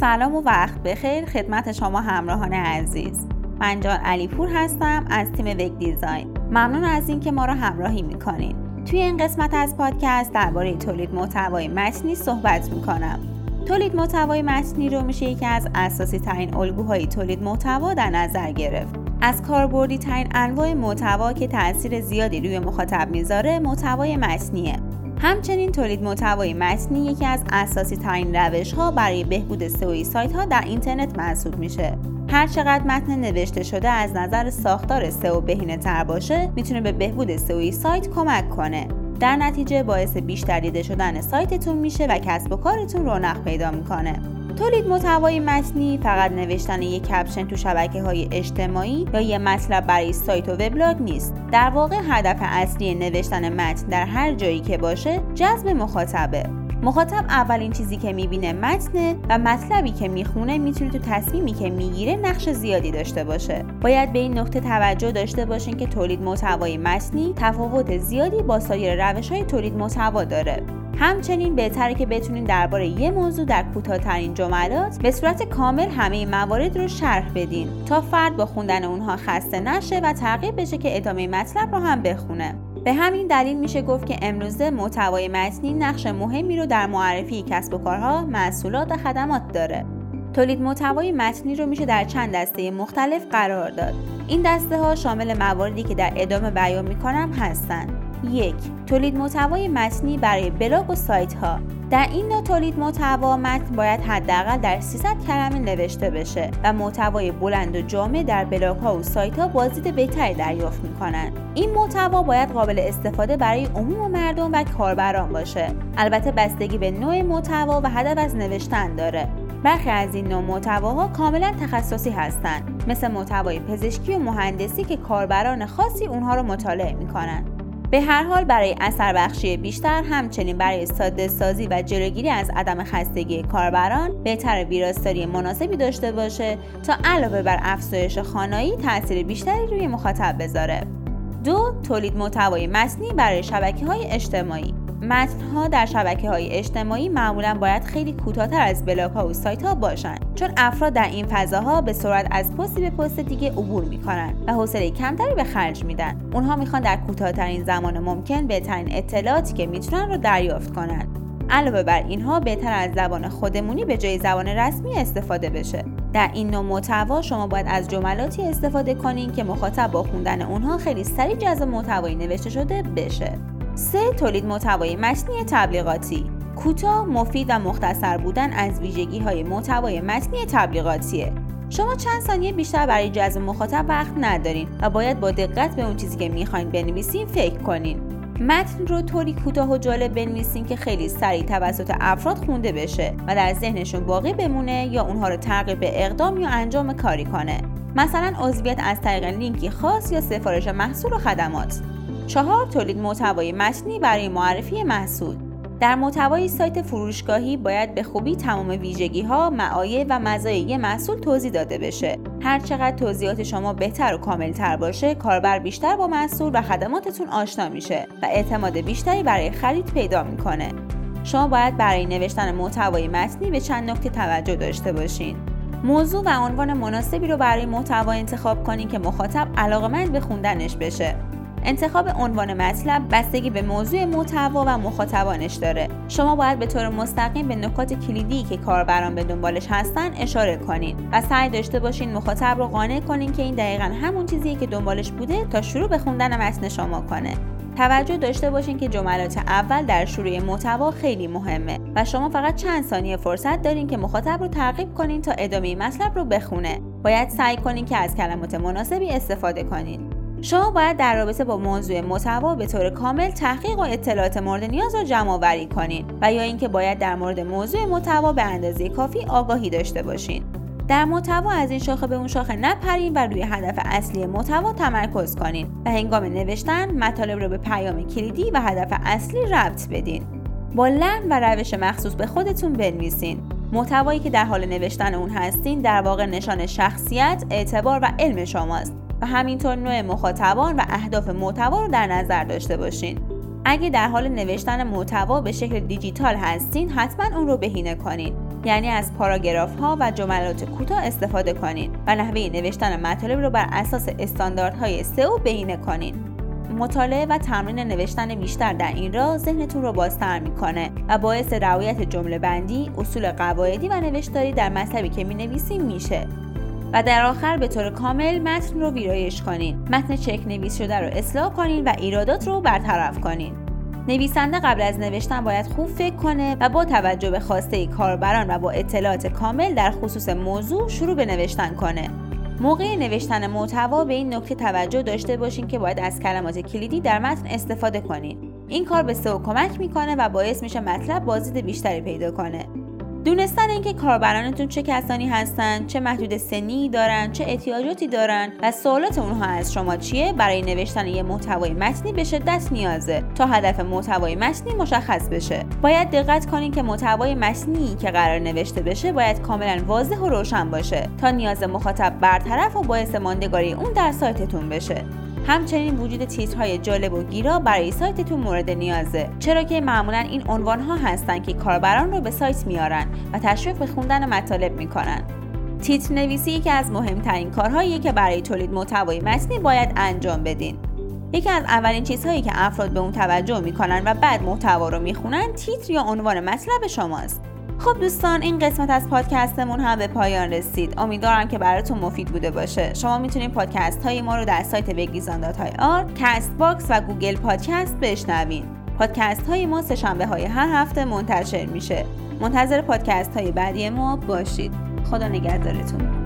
سلام و وقت بخیر خدمت شما همراهان عزیز. من جان علیپور هستم از تیم وگ دیزاین. ممنون از اینکه ما را همراهی می‌کنین. توی این قسمت از پادکست درباره تولید محتوای متنی صحبت می‌کنم. تولید محتوای متنی رو میشه یکی از اساسی ترین الگوهای تولید محتوا در نظر گرفت. از کاربردی ترین انواع محتوا که تاثیر زیادی روی مخاطب می‌ذاره محتوای متنیه. همچنین تولید محتوای متنی یکی از اساسی ترین روش ها برای بهبود سئوی سایت ها در اینترنت محسوب میشه. هر چقدر متن نوشته شده از نظر ساختار سئو بهینه تر باشه می‌تونه به بهبود سئوی سایت کمک کنه. در نتیجه باعث بیشتر دیده شدن سایتتون میشه و کسب و کارتون رونق پیدا می‌کنه. تولید محتوای متنی فقط نوشتن یک کپشن تو شبکه های اجتماعی یا یه مطلب برای سایت و وبلاگ نیست. در واقع هدف اصلی نوشتن متن در هر جایی که باشه جذب مخاطبه. مخاطب اولین چیزی که می‌بینه متنه و مطلبی که می‌خونه می‌تونه تو تصمیمی که می‌گیره نقش زیادی داشته باشه. باید به این نقطه توجه داشته باشین که تولید محتوای متنی تفاوت زیادی با سایر روش های تولید محتوا داره. همچنین بهتره که بتونین درباره یه موضوع در کوتاهترین جملات به صورت کامل همه موارد رو شرح بدین تا فرد با خوندن اونها خسته نشه و تغییر بشه که ادامه مطلب رو هم بخونه به همین دلیل میشه گفت که امروزه محتوای متنی نقش مهمی رو در معرفی کسب و کارها، محصولات و خدمات داره. تولید محتوای متنی رو میشه در چند دسته مختلف قرار داد. این دسته ها شامل مواردی که در ادامه بیان می‌کنم هستند. یک تولید محتوای متنی برای بلاگ و سایت ها در این نوع تولید محتوا متن باید حداقل در 300 کلمه نوشته بشه و محتوای بلند و جامع در بلاگ ها و سایت ها بازدید بهتری دریافت می‌کنن این محتوا باید قابل استفاده برای عموم مردم و کاربران باشه. البته بستگی به نوع محتوا و هدف از نوشتن داره. برخی از این نوع محتواها کاملا تخصصی هستند مثل محتوای پزشکی و مهندسی که کاربران خاصی اونها رو مطالعه می‌کنن به هر حال برای اثر بخشی بیشتر همچنین برای ساده سازی و جلوگیری از عدم خستگی کاربران بهتر ویراستاری مناسبی داشته باشه تا علاوه بر افزایش خانایی تاثیر بیشتری روی مخاطب بذاره. دو تولید محتوای متنی برای شبکه های اجتماعی متنها در شبکه های اجتماعی معمولا باید خیلی کوتاهتر از بلاگ ها و سایت ها باشند چون افراد در این فضاها به سرعت از پستی به پست دیگه عبور می‌کنن و حوصله کمتری به خرج میدن. اونها می‌خوان در کوتاهترین زمان ممکن بهترین اطلاعاتی که می‌تونن رو دریافت کنن. علاوه بر اینها بهتر از زبان خودمونی به جای زبان رسمی استفاده بشه. در این نوع محتوا شما باید از جملاتی استفاده کنین که مخاطب با خوندن اونها خیلی سریع جذب محتوایی نوشته شده بشه. 3. تولید محتوای متنی تبلیغاتی. کوتاه، مفید و مختصر بودن از ویژگی های محتوای متنی تبلیغاتیه. شما چند ثانیه بیشتر برای جذب مخاطب وقت ندارین و باید با دقت به اون چیزی که می‌خواین بنویسین فکر کنین. متن رو طوری کوتاه و جالب بنویسین که خیلی سریع توسط افراد خونده بشه و در ذهنشون باقی بمونه یا اونها رو ترغیب به اقدام یا انجام کاری کنه. مثلا عضویت از طریق لینکی خاص یا سفارش محصول و خدمات. چهار تولید محتوای متنی برای معرفی محصول در محتوای سایت فروشگاهی باید به خوبی تمام ویژگی ها، معایب و مزایای محصول توضیح داده بشه. هر چقدر توضیحات شما بهتر و کاملتر باشه، کاربر بیشتر با محصول و خدماتتون آشنا میشه و اعتماد بیشتری برای خرید پیدا می‌کنه. شما باید برای نوشتن محتوای متنی به چند نکته توجه داشته باشین. موضوع و عنوان مناسبی رو برای محتوا انتخاب کنین که مخاطب علاقمند به خوندنش بشه. انتخاب عنوان مطلب بستگی به موضوع محتوا و مخاطبانش داره. شما باید به طور مستقیم به نکات کلیدی که کاربران به دنبالش هستن اشاره کنین و سعی داشته باشین مخاطب رو قانع کنین که این دقیقا همون چیزیه که دنبالش بوده تا شروع به خوندن متن شما کنه. توجه داشته باشین که جملات اول در شروع محتوا خیلی مهمه و شما فقط چند ثانیه فرصت دارین که مخاطب رو ترغیب کنین تا ادامه مطلب رو بخونه. باید سعی کنین که از کلمات مناسبی استفاده کنین. شما باید در رابطه با موضوع محتوا به طور کامل تحقیق و اطلاعات مورد نیاز را جمع آوری کنید و یا اینکه باید در مورد موضوع محتوا به اندازه کافی آگاهی داشته باشید در محتوا از این شاخه به اون شاخه نپرین و روی هدف اصلی محتوا تمرکز کنید و هنگام نوشتن مطالب را به پیام کلیدی و هدف اصلی ربط بدین. با لحن و روش مخصوص به خودتون بنویسین. محتوایی که در حال نوشتن اون هستین در واقع نشان شخصیت، اعتبار و علم شماست. و همینطور نوع مخاطبان و اهداف محتوا رو در نظر داشته باشین. اگه در حال نوشتن محتوا به شکل دیجیتال هستین حتما اون رو بهینه کنین یعنی از پاراگراف ها و جملات کوتاه استفاده کنید و نحوه نوشتن مطالب رو بر اساس استانداردهای سئو بهینه کنید مطالعه و تمرین نوشتن بیشتر در این راه ذهنتون رو بازتر می‌کنه و باعث رعایت جمله بندی، اصول قواعدی و نوشتاری در مطلبی که می‌نویسیم میشه. و در آخر به طور کامل متن رو ویرایش کنین. متن چک نویس شده رو اصلاح کنین و ایرادات رو برطرف کنین. نویسنده قبل از نوشتن باید خوب فکر کنه و با توجه به خواسته کاربران و با اطلاعات کامل در خصوص موضوع شروع به نوشتن کنه. موقع نوشتن محتوا به این نکته توجه داشته باشین که باید از کلمات کلیدی در متن استفاده کنید. این کار به سئو کمک می‌کنه و باعث میشه مطلب بازدید بیشتری پیدا کنه. دونستن اینکه کاربرانتون چه کسانی هستند چه محدود سنی دارن چه احتیاجاتی دارن و سوالات اونها از شما چیه برای نوشتن یه محتوای متنی به شدت نیازه تا هدف محتوای متنی مشخص بشه. باید دقت کنین که محتوای متنی که قرار نوشته بشه باید کاملا واضح و روشن باشه تا نیاز مخاطب برطرف و باعث ماندگاری اون در سایتتون بشه. همچنین وجود تیترهای جالب و گیرا برای سایتتون مورد نیازه. چرا که معمولا این عنوان ها هستن که کاربران رو به سایت میارن و تشویق به خوندن مطالب می‌کنن. تیتر نویسی یکی از مهمترین کارهایی که برای تولید محتوای متنی باید انجام بدین. یکی از اولین چیزهایی که افراد به اون توجه می‌کنن و بعد محتوا رو می‌خونن تیتر یا عنوان مطلب شماست. خب دوستان این قسمت از پادکستمون هم به پایان رسید. امیدوارم که براتون مفید بوده باشه. شما می‌تونید پادکست های ما رو در سایت وگیزان از کست باکس و گوگل پادکست بشنوین. پادکست های ما سه های هر هفته منتشر میشه. منتظر پادکست های بعدی ما باشید. خدا نگهدارتون.